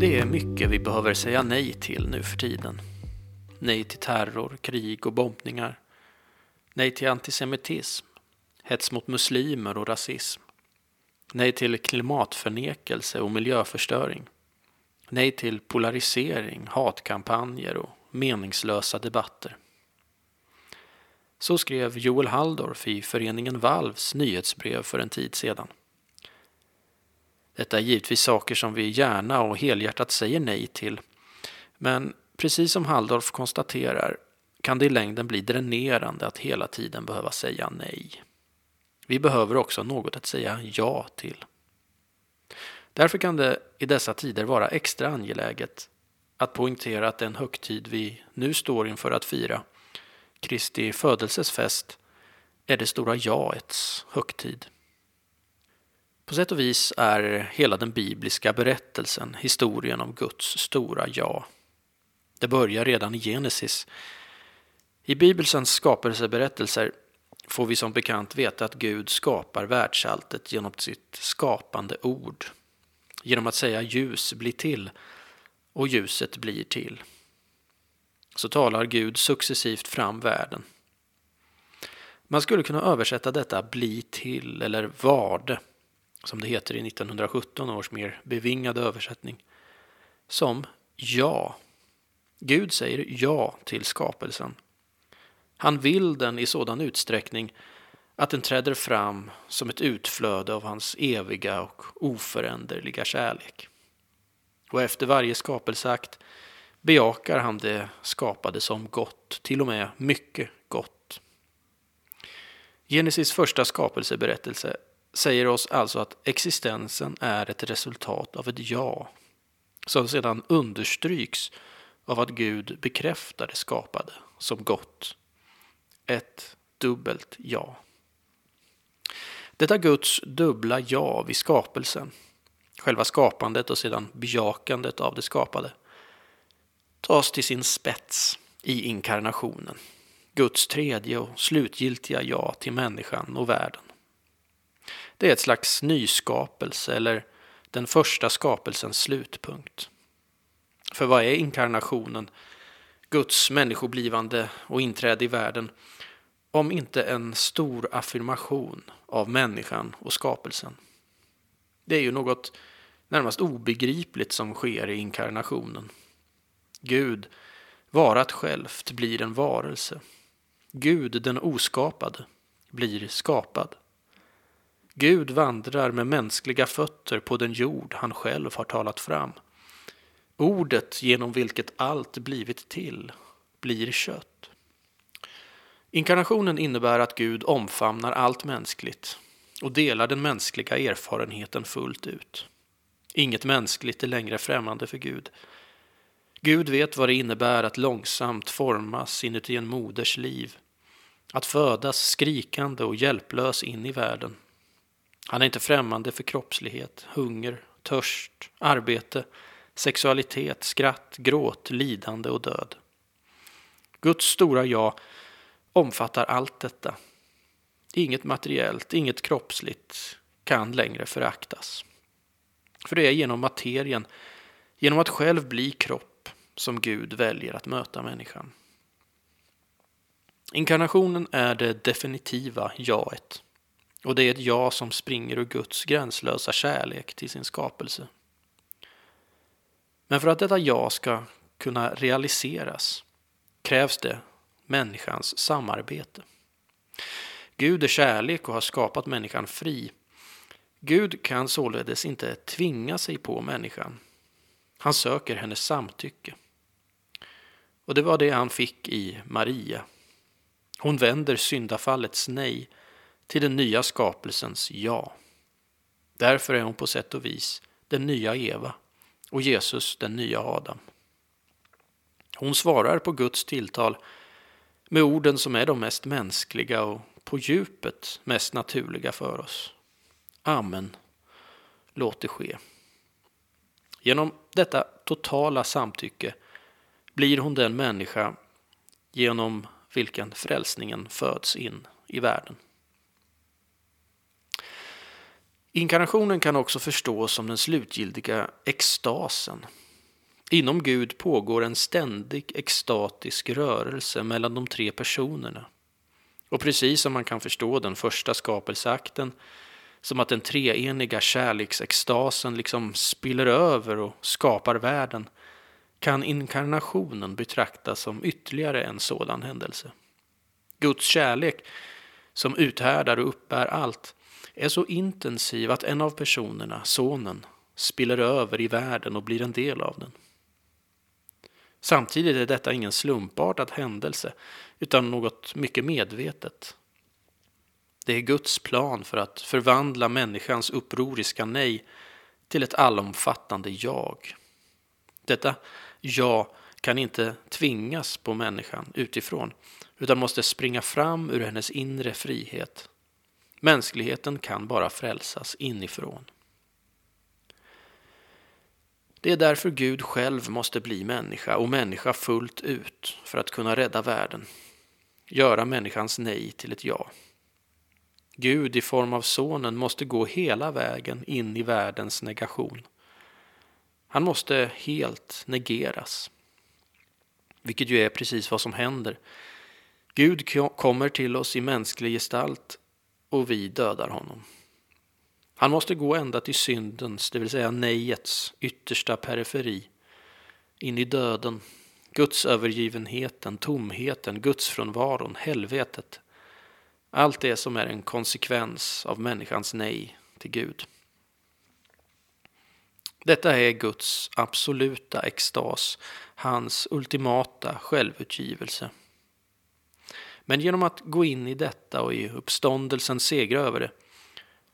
Det är mycket vi behöver säga nej till nu för tiden. Nej till terror, krig och bombningar. Nej till antisemitism, hets mot muslimer och rasism. Nej till klimatförnekelse och miljöförstöring. Nej till polarisering, hatkampanjer och meningslösa debatter. Så skrev Joel Halldorf i föreningen Valvs nyhetsbrev för en tid sedan. Detta är givetvis saker som vi gärna och helhjärtat säger nej till. Men precis som Halldorf konstaterar kan det i längden bli dränerande att hela tiden behöva säga nej. Vi behöver också något att säga ja till. Därför kan det i dessa tider vara extra angeläget att poängtera att den högtid vi nu står inför att fira, Kristi födelsesfest, är det stora jaets högtid. På sätt och vis är hela den bibliska berättelsen historien om Guds stora ja. Det börjar redan i Genesis. I Bibelns skapelseberättelser får vi som bekant veta att Gud skapar världsalltet genom sitt skapande ord. Genom att säga ljus blir till och ljuset blir till. Så talar Gud successivt fram världen. Man skulle kunna översätta detta bli till eller varde som det heter i 1917 års mer bevingade översättning, som ja. Gud säger ja till skapelsen. Han vill den i sådan utsträckning att den träder fram som ett utflöde av hans eviga och oföränderliga kärlek. Och efter varje skapelseakt bejakar han det skapade som gott, till och med mycket gott. Genesis första skapelseberättelse säger oss alltså att existensen är ett resultat av ett ja, som sedan understryks av att Gud bekräftar det skapade som gott. Ett dubbelt ja. Detta Guds dubbla ja vid skapelsen, själva skapandet och sedan bejakandet av det skapade, tas till sin spets i inkarnationen. Guds tredje och slutgiltiga ja till människan och världen. Det är ett slags nyskapelse eller den första skapelsens slutpunkt. För vad är inkarnationen, Guds människoblivande och inträde i världen, om inte en stor affirmation av människan och skapelsen? Det är ju något närmast obegripligt som sker i inkarnationen. Gud, varat självt, blir en varelse. Gud, den oskapade, blir skapad. Gud vandrar med mänskliga fötter på den jord han själv har talat fram. Ordet genom vilket allt blivit till blir kött. Inkarnationen innebär att Gud omfamnar allt mänskligt och delar den mänskliga erfarenheten fullt ut. Inget mänskligt är längre främmande för Gud. Gud vet vad det innebär att långsamt formas inuti en moders liv, att födas skrikande och hjälplös in i världen han är inte främmande för kroppslighet, hunger, törst, arbete, sexualitet, skratt, gråt, lidande och död. Guds stora jag omfattar allt detta. Inget materiellt, inget kroppsligt kan längre föraktas. För det är genom materien, genom att själv bli kropp, som Gud väljer att möta människan. Inkarnationen är det definitiva jaet. Och det är ett ja som springer ur Guds gränslösa kärlek till sin skapelse. Men för att detta ja ska kunna realiseras krävs det människans samarbete. Gud är kärlek och har skapat människan fri. Gud kan således inte tvinga sig på människan. Han söker hennes samtycke. Och det var det han fick i Maria. Hon vänder syndafallets nej till den nya skapelsens ja. Därför är hon på sätt och vis den nya Eva och Jesus den nya Adam. Hon svarar på Guds tilltal med orden som är de mest mänskliga och på djupet mest naturliga för oss. Amen. Låt det ske. Genom detta totala samtycke blir hon den människa genom vilken frälsningen föds in i världen. Inkarnationen kan också förstås som den slutgiltiga extasen. Inom Gud pågår en ständig extatisk rörelse mellan de tre personerna. Och precis som man kan förstå den första skapelseakten som att den treeniga kärleksextasen liksom spiller över och skapar världen kan inkarnationen betraktas som ytterligare en sådan händelse. Guds kärlek, som uthärdar och uppbär allt, är så intensiv att en av personerna, sonen, spiller över i världen och blir en del av den. Samtidigt är detta ingen slumpartad händelse, utan något mycket medvetet. Det är Guds plan för att förvandla människans upproriska nej till ett allomfattande jag. Detta ja kan inte tvingas på människan utifrån, utan måste springa fram ur hennes inre frihet. Mänskligheten kan bara frälsas inifrån. Det är därför Gud själv måste bli människa och människa fullt ut för att kunna rädda världen. Göra människans nej till ett ja. Gud i form av sonen måste gå hela vägen in i världens negation. Han måste helt negeras. Vilket ju är precis vad som händer. Gud kommer till oss i mänsklig gestalt och vi dödar honom. Han måste gå ända till syndens, det vill säga nejets, yttersta periferi. In i döden, Guds övergivenheten, tomheten, gudsfrånvaron, helvetet. Allt det som är en konsekvens av människans nej till Gud. Detta är Guds absoluta extas, hans ultimata självutgivelse. Men genom att gå in i detta och i uppståndelsen segra över det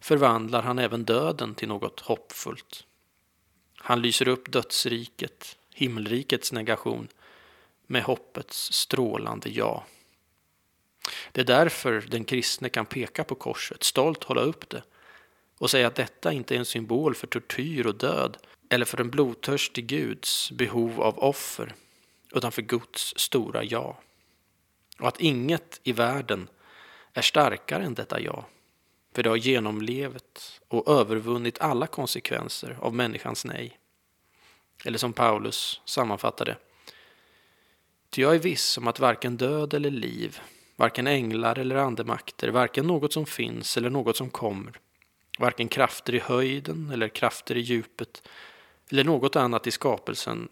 förvandlar han även döden till något hoppfullt. Han lyser upp dödsriket, himmelrikets negation, med hoppets strålande ja. Det är därför den kristne kan peka på korset, stolt hålla upp det och säga att detta inte är en symbol för tortyr och död eller för en blodtörstig Guds behov av offer, utan för Guds stora ja. Och att inget i världen är starkare än detta jag. för det har genomlevt och övervunnit alla konsekvenser av människans nej. Eller som Paulus sammanfattade. Ty jag är viss om att varken död eller liv, varken änglar eller andemakter, varken något som finns eller något som kommer, varken krafter i höjden eller krafter i djupet eller något annat i skapelsen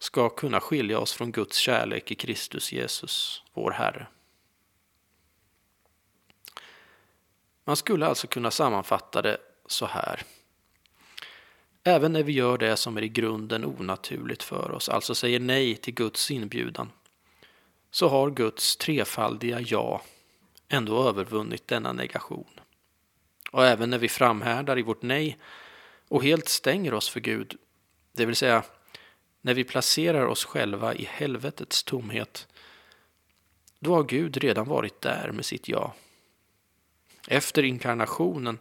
ska kunna skilja oss från Guds kärlek i Kristus Jesus, vår Herre. Man skulle alltså kunna sammanfatta det så här. Även när vi gör det som är i grunden onaturligt för oss, alltså säger nej till Guds inbjudan, så har Guds trefaldiga ja ändå övervunnit denna negation. Och även när vi framhärdar i vårt nej och helt stänger oss för Gud, det vill säga när vi placerar oss själva i helvetets tomhet, då har Gud redan varit där med sitt ja. Efter inkarnationen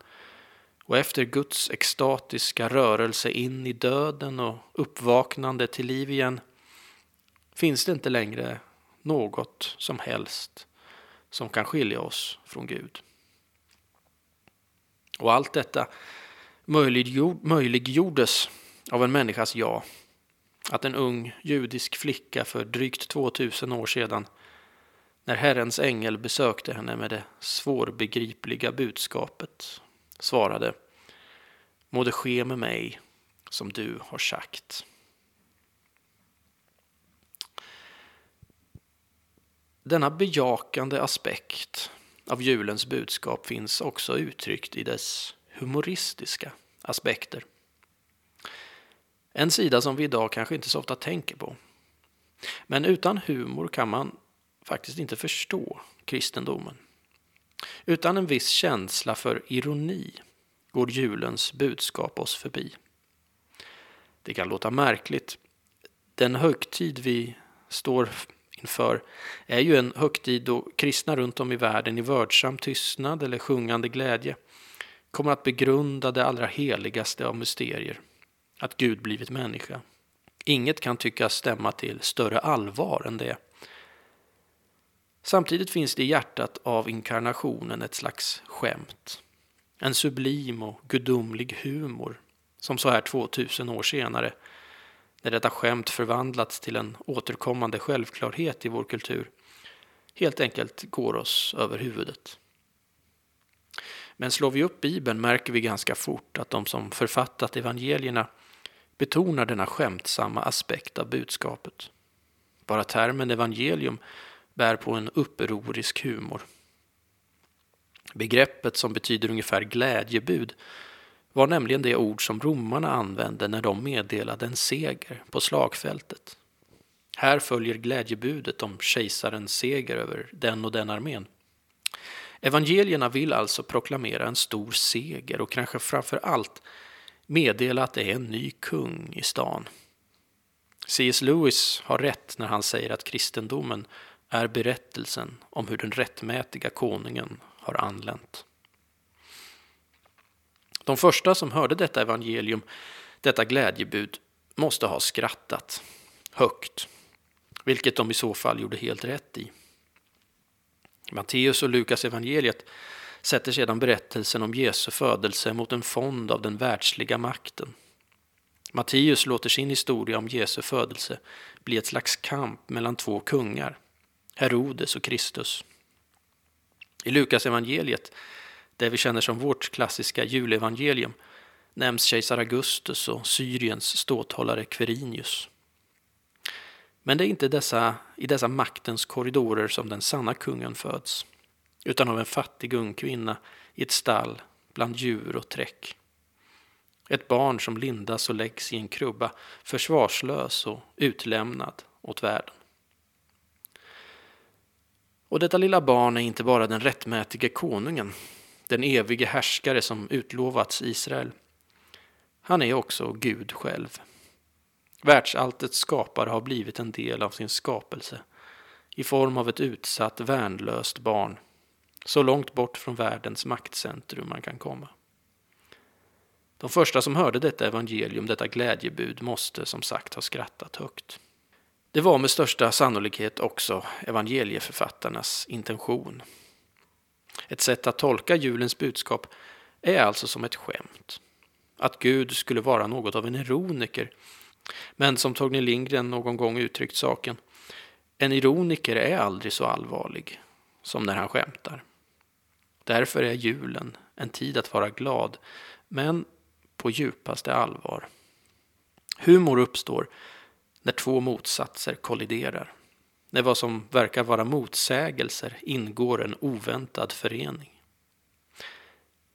och efter Guds extatiska rörelse in i döden och uppvaknande till liv igen finns det inte längre något som helst som kan skilja oss från Gud. Och allt detta möjliggjordes av en människas ja. Att en ung judisk flicka för drygt 2000 år sedan när Herrens ängel besökte henne med det svårbegripliga budskapet svarade Må det ske med mig som du har sagt. Denna bejakande aspekt av julens budskap finns också uttryckt i dess humoristiska aspekter. En sida som vi idag kanske inte så ofta tänker på. Men utan humor kan man faktiskt inte förstå kristendomen. Utan en viss känsla för ironi går julens budskap oss förbi. Det kan låta märkligt. Den högtid vi står inför är ju en högtid då kristna runt om i världen i vördsam tystnad eller sjungande glädje kommer att begrunda det allra heligaste av mysterier, att Gud blivit människa. Inget kan tyckas stämma till större allvar än det. Samtidigt finns det i hjärtat av inkarnationen ett slags skämt. En sublim och gudomlig humor som så här 2000 år senare när detta skämt förvandlats till en återkommande självklarhet i vår kultur, helt enkelt går oss över huvudet. Men slår vi upp Bibeln märker vi ganska fort att de som författat evangelierna betonar denna skämtsamma aspekt av budskapet. Bara termen evangelium bär på en upprorisk humor. Begreppet som betyder ungefär glädjebud var nämligen det ord som romarna använde när de meddelade en seger på slagfältet. Här följer glädjebudet om kejsarens seger över den och den armén. Evangelierna vill alltså proklamera en stor seger och kanske framför allt meddela att det är en ny kung i stan. C.S. Lewis har rätt när han säger att kristendomen är berättelsen om hur den rättmätiga konungen har anlänt. De första som hörde detta evangelium, detta glädjebud, måste ha skrattat högt, vilket de i så fall gjorde helt rätt i. Matteus och Lukas evangeliet sätter sedan berättelsen om Jesu födelse mot en fond av den världsliga makten. Matteus låter sin historia om Jesu födelse bli ett slags kamp mellan två kungar, Herodes och Kristus. I Lukas evangeliet, det vi känner som vårt klassiska julevangelium, nämns kejsar Augustus och Syriens ståthållare Quirinius. Men det är inte dessa, i dessa maktens korridorer som den sanna kungen föds, utan av en fattig ung kvinna i ett stall bland djur och träck. Ett barn som lindas och läggs i en krubba, försvarslös och utlämnad åt världen. Och detta lilla barn är inte bara den rättmätige konungen, den evige härskare som utlovats Israel. Han är också Gud själv. Världsalltets skapare har blivit en del av sin skapelse i form av ett utsatt, värnlöst barn, så långt bort från världens maktcentrum man kan komma. De första som hörde detta evangelium, detta glädjebud, måste som sagt ha skrattat högt. Det var med största sannolikhet också evangelieförfattarnas intention. Ett sätt att tolka julens budskap är alltså som ett skämt. Att Gud skulle vara något av en ironiker. Men som Torgny Lindgren någon gång uttryckt saken, en ironiker är aldrig så allvarlig som när han skämtar. Därför är julen en tid att vara glad, men på djupaste allvar. Humor uppstår när två motsatser kolliderar. När vad som verkar vara motsägelser ingår en oväntad förening.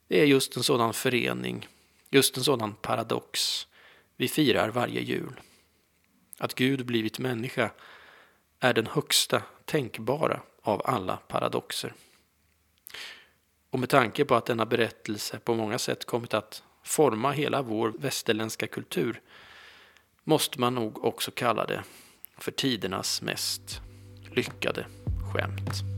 Det är just en sådan förening, just en sådan paradox vi firar varje jul. Att Gud blivit människa är den högsta tänkbara av alla paradoxer. Och med tanke på att denna berättelse på många sätt kommit att forma hela vår västerländska kultur måste man nog också kalla det för tidernas mest lyckade skämt.